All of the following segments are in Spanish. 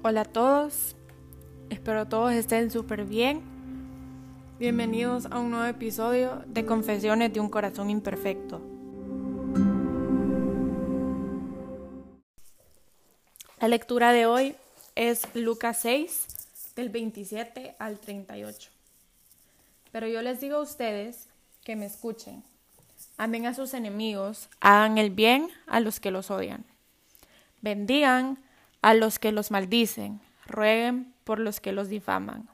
Hola a todos, espero todos estén súper bien. Bienvenidos a un nuevo episodio de Confesiones de un Corazón Imperfecto. La lectura de hoy es Lucas 6, del 27 al 38. Pero yo les digo a ustedes que me escuchen. Amen a sus enemigos, hagan el bien a los que los odian. Bendigan a los que los maldicen, rueguen por los que los difaman.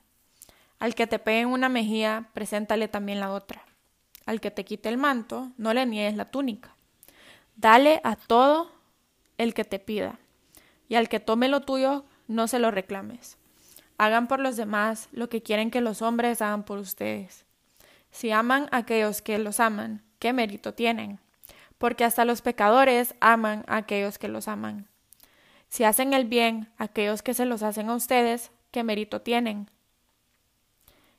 Al que te pegue una mejilla, preséntale también la otra. Al que te quite el manto, no le niegues la túnica. Dale a todo el que te pida, y al que tome lo tuyo, no se lo reclames. Hagan por los demás lo que quieren que los hombres hagan por ustedes. Si aman a aquellos que los aman, ¿qué mérito tienen? Porque hasta los pecadores aman a aquellos que los aman. Si hacen el bien aquellos que se los hacen a ustedes, ¿qué mérito tienen?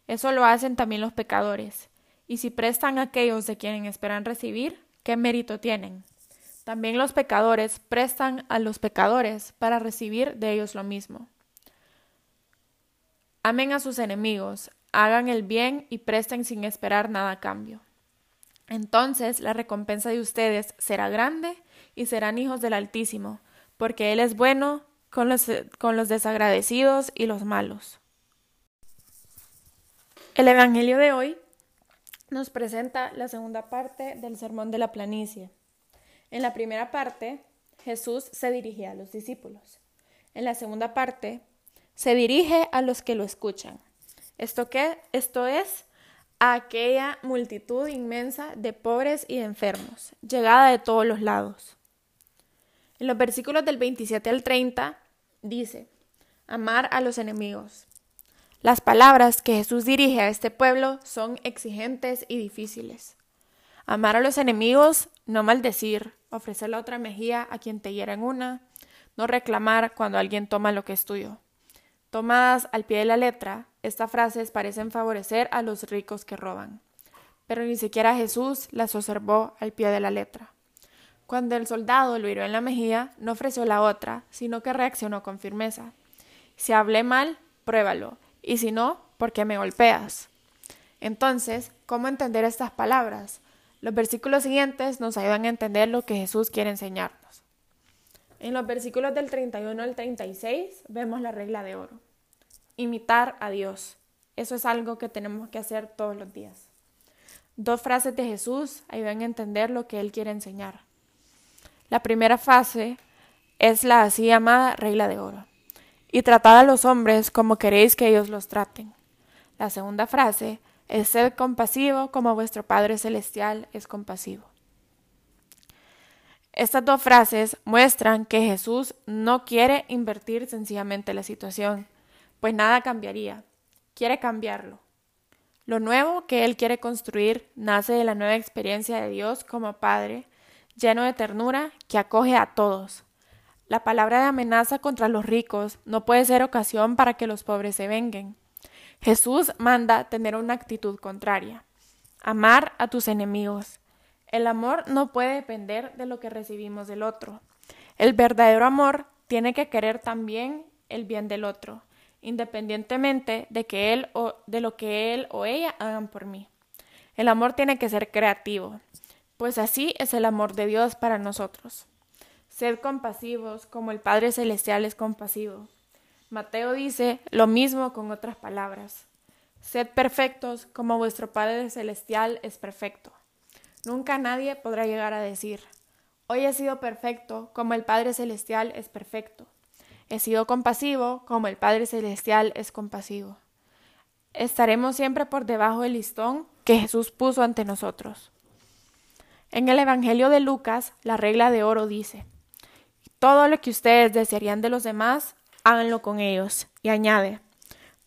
Eso lo hacen también los pecadores. Y si prestan a aquellos de quienes esperan recibir, ¿qué mérito tienen? También los pecadores prestan a los pecadores para recibir de ellos lo mismo. Amen a sus enemigos, hagan el bien y presten sin esperar nada a cambio. Entonces la recompensa de ustedes será grande y serán hijos del Altísimo, porque Él es bueno con los, con los desagradecidos y los malos. El Evangelio de hoy nos presenta la segunda parte del Sermón de la Planicie. En la primera parte, Jesús se dirige a los discípulos. En la segunda parte, se dirige a los que lo escuchan. ¿Esto qué? Esto es aquella multitud inmensa de pobres y de enfermos, llegada de todos los lados. En los versículos del 27 al 30 dice, amar a los enemigos. Las palabras que Jesús dirige a este pueblo son exigentes y difíciles. Amar a los enemigos, no maldecir, ofrecer la otra mejilla a quien te hiera en una, no reclamar cuando alguien toma lo que es tuyo. Tomadas al pie de la letra, estas frases parecen favorecer a los ricos que roban, pero ni siquiera Jesús las observó al pie de la letra. Cuando el soldado lo hirió en la mejilla, no ofreció la otra, sino que reaccionó con firmeza. Si hablé mal, pruébalo, y si no, ¿por qué me golpeas? Entonces, ¿cómo entender estas palabras? Los versículos siguientes nos ayudan a entender lo que Jesús quiere enseñarnos. En los versículos del 31 al 36 vemos la regla de oro imitar a Dios. Eso es algo que tenemos que hacer todos los días. Dos frases de Jesús ayudan a entender lo que Él quiere enseñar. La primera frase es la así llamada regla de oro. Y tratad a los hombres como queréis que ellos los traten. La segunda frase es ser compasivo como vuestro Padre Celestial es compasivo. Estas dos frases muestran que Jesús no quiere invertir sencillamente la situación, pues nada cambiaría. Quiere cambiarlo. Lo nuevo que Él quiere construir nace de la nueva experiencia de Dios como Padre, lleno de ternura, que acoge a todos. La palabra de amenaza contra los ricos no puede ser ocasión para que los pobres se venguen. Jesús manda tener una actitud contraria. Amar a tus enemigos. El amor no puede depender de lo que recibimos del otro. El verdadero amor tiene que querer también el bien del otro independientemente de que él o de lo que él o ella hagan por mí. El amor tiene que ser creativo, pues así es el amor de Dios para nosotros. Sed compasivos como el Padre Celestial es compasivo. Mateo dice lo mismo con otras palabras. Sed perfectos como vuestro Padre Celestial es perfecto. Nunca nadie podrá llegar a decir, hoy he sido perfecto como el Padre Celestial es perfecto. He sido compasivo como el Padre Celestial es compasivo. Estaremos siempre por debajo del listón que Jesús puso ante nosotros. En el Evangelio de Lucas, la regla de oro dice, todo lo que ustedes desearían de los demás, háganlo con ellos. Y añade,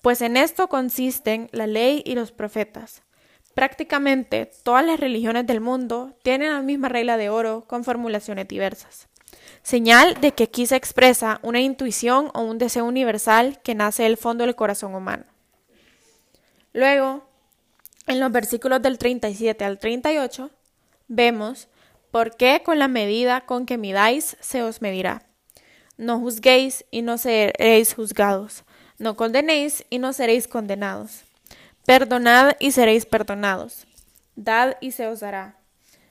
pues en esto consisten la ley y los profetas. Prácticamente todas las religiones del mundo tienen la misma regla de oro con formulaciones diversas señal de que aquí se expresa una intuición o un deseo universal que nace del fondo del corazón humano. Luego, en los versículos del 37 al 38, vemos por qué con la medida con que midáis se os medirá. No juzguéis y no seréis juzgados. No condenéis y no seréis condenados. Perdonad y seréis perdonados. Dad y se os dará.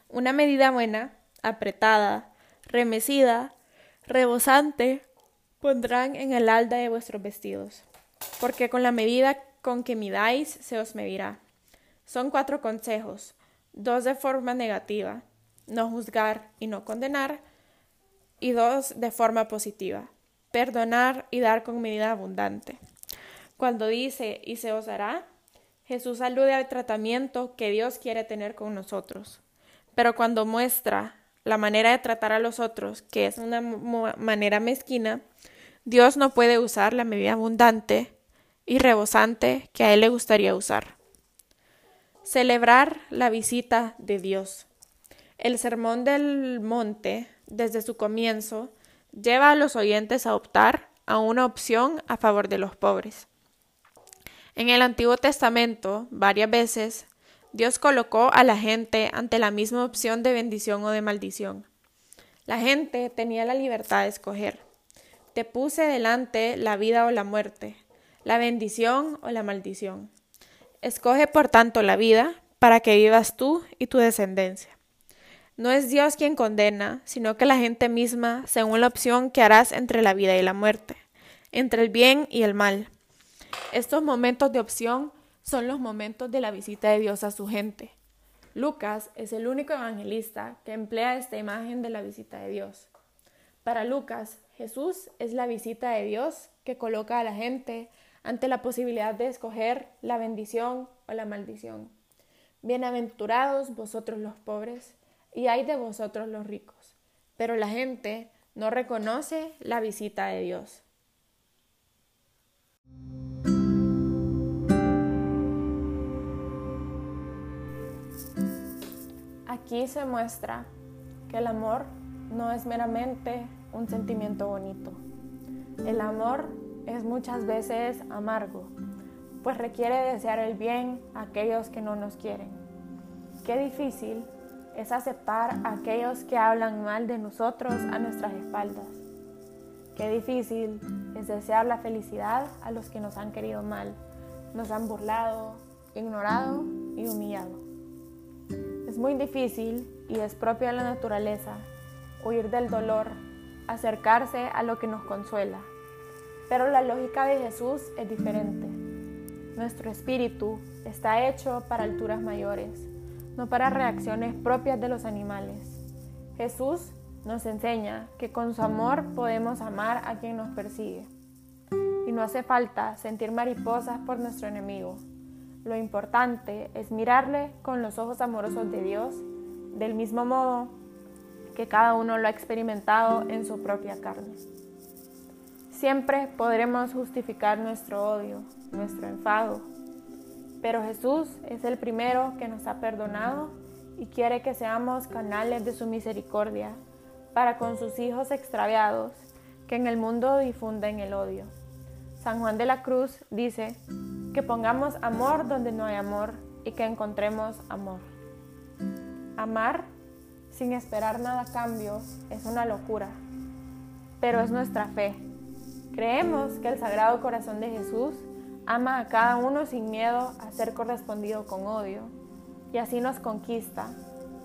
Una medida buena, apretada, remecida, rebosante, pondrán en el alda de vuestros vestidos. Porque con la medida con que midáis se os medirá. Son cuatro consejos, dos de forma negativa, no juzgar y no condenar, y dos de forma positiva, perdonar y dar con medida abundante. Cuando dice y se os dará, Jesús alude al tratamiento que Dios quiere tener con nosotros. Pero cuando muestra la manera de tratar a los otros, que es una manera mezquina, Dios no puede usar la medida abundante y rebosante que a Él le gustaría usar. Celebrar la visita de Dios. El Sermón del Monte, desde su comienzo, lleva a los oyentes a optar a una opción a favor de los pobres. En el Antiguo Testamento, varias veces, Dios colocó a la gente ante la misma opción de bendición o de maldición. La gente tenía la libertad de escoger. Te puse delante la vida o la muerte, la bendición o la maldición. Escoge por tanto la vida para que vivas tú y tu descendencia. No es Dios quien condena, sino que la gente misma, según la opción que harás entre la vida y la muerte, entre el bien y el mal. Estos momentos de opción son los momentos de la visita de Dios a su gente. Lucas es el único evangelista que emplea esta imagen de la visita de Dios. Para Lucas, Jesús es la visita de Dios que coloca a la gente ante la posibilidad de escoger la bendición o la maldición. Bienaventurados vosotros los pobres, y hay de vosotros los ricos. Pero la gente no reconoce la visita de Dios. Aquí se muestra que el amor no es meramente un sentimiento bonito. El amor es muchas veces amargo, pues requiere desear el bien a aquellos que no nos quieren. Qué difícil es aceptar a aquellos que hablan mal de nosotros a nuestras espaldas. Qué difícil es desear la felicidad a los que nos han querido mal, nos han burlado, ignorado y humillado. Es muy difícil y es propia de la naturaleza huir del dolor, acercarse a lo que nos consuela. Pero la lógica de Jesús es diferente. Nuestro espíritu está hecho para alturas mayores, no para reacciones propias de los animales. Jesús nos enseña que con su amor podemos amar a quien nos persigue. Y no hace falta sentir mariposas por nuestro enemigo. Lo importante es mirarle con los ojos amorosos de Dios, del mismo modo que cada uno lo ha experimentado en su propia carne. Siempre podremos justificar nuestro odio, nuestro enfado, pero Jesús es el primero que nos ha perdonado y quiere que seamos canales de su misericordia para con sus hijos extraviados que en el mundo difunden el odio. San Juan de la Cruz dice que pongamos amor donde no hay amor y que encontremos amor. Amar sin esperar nada a cambio es una locura, pero es nuestra fe. Creemos que el Sagrado Corazón de Jesús ama a cada uno sin miedo a ser correspondido con odio, y así nos conquista,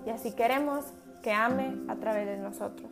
y así queremos que ame a través de nosotros.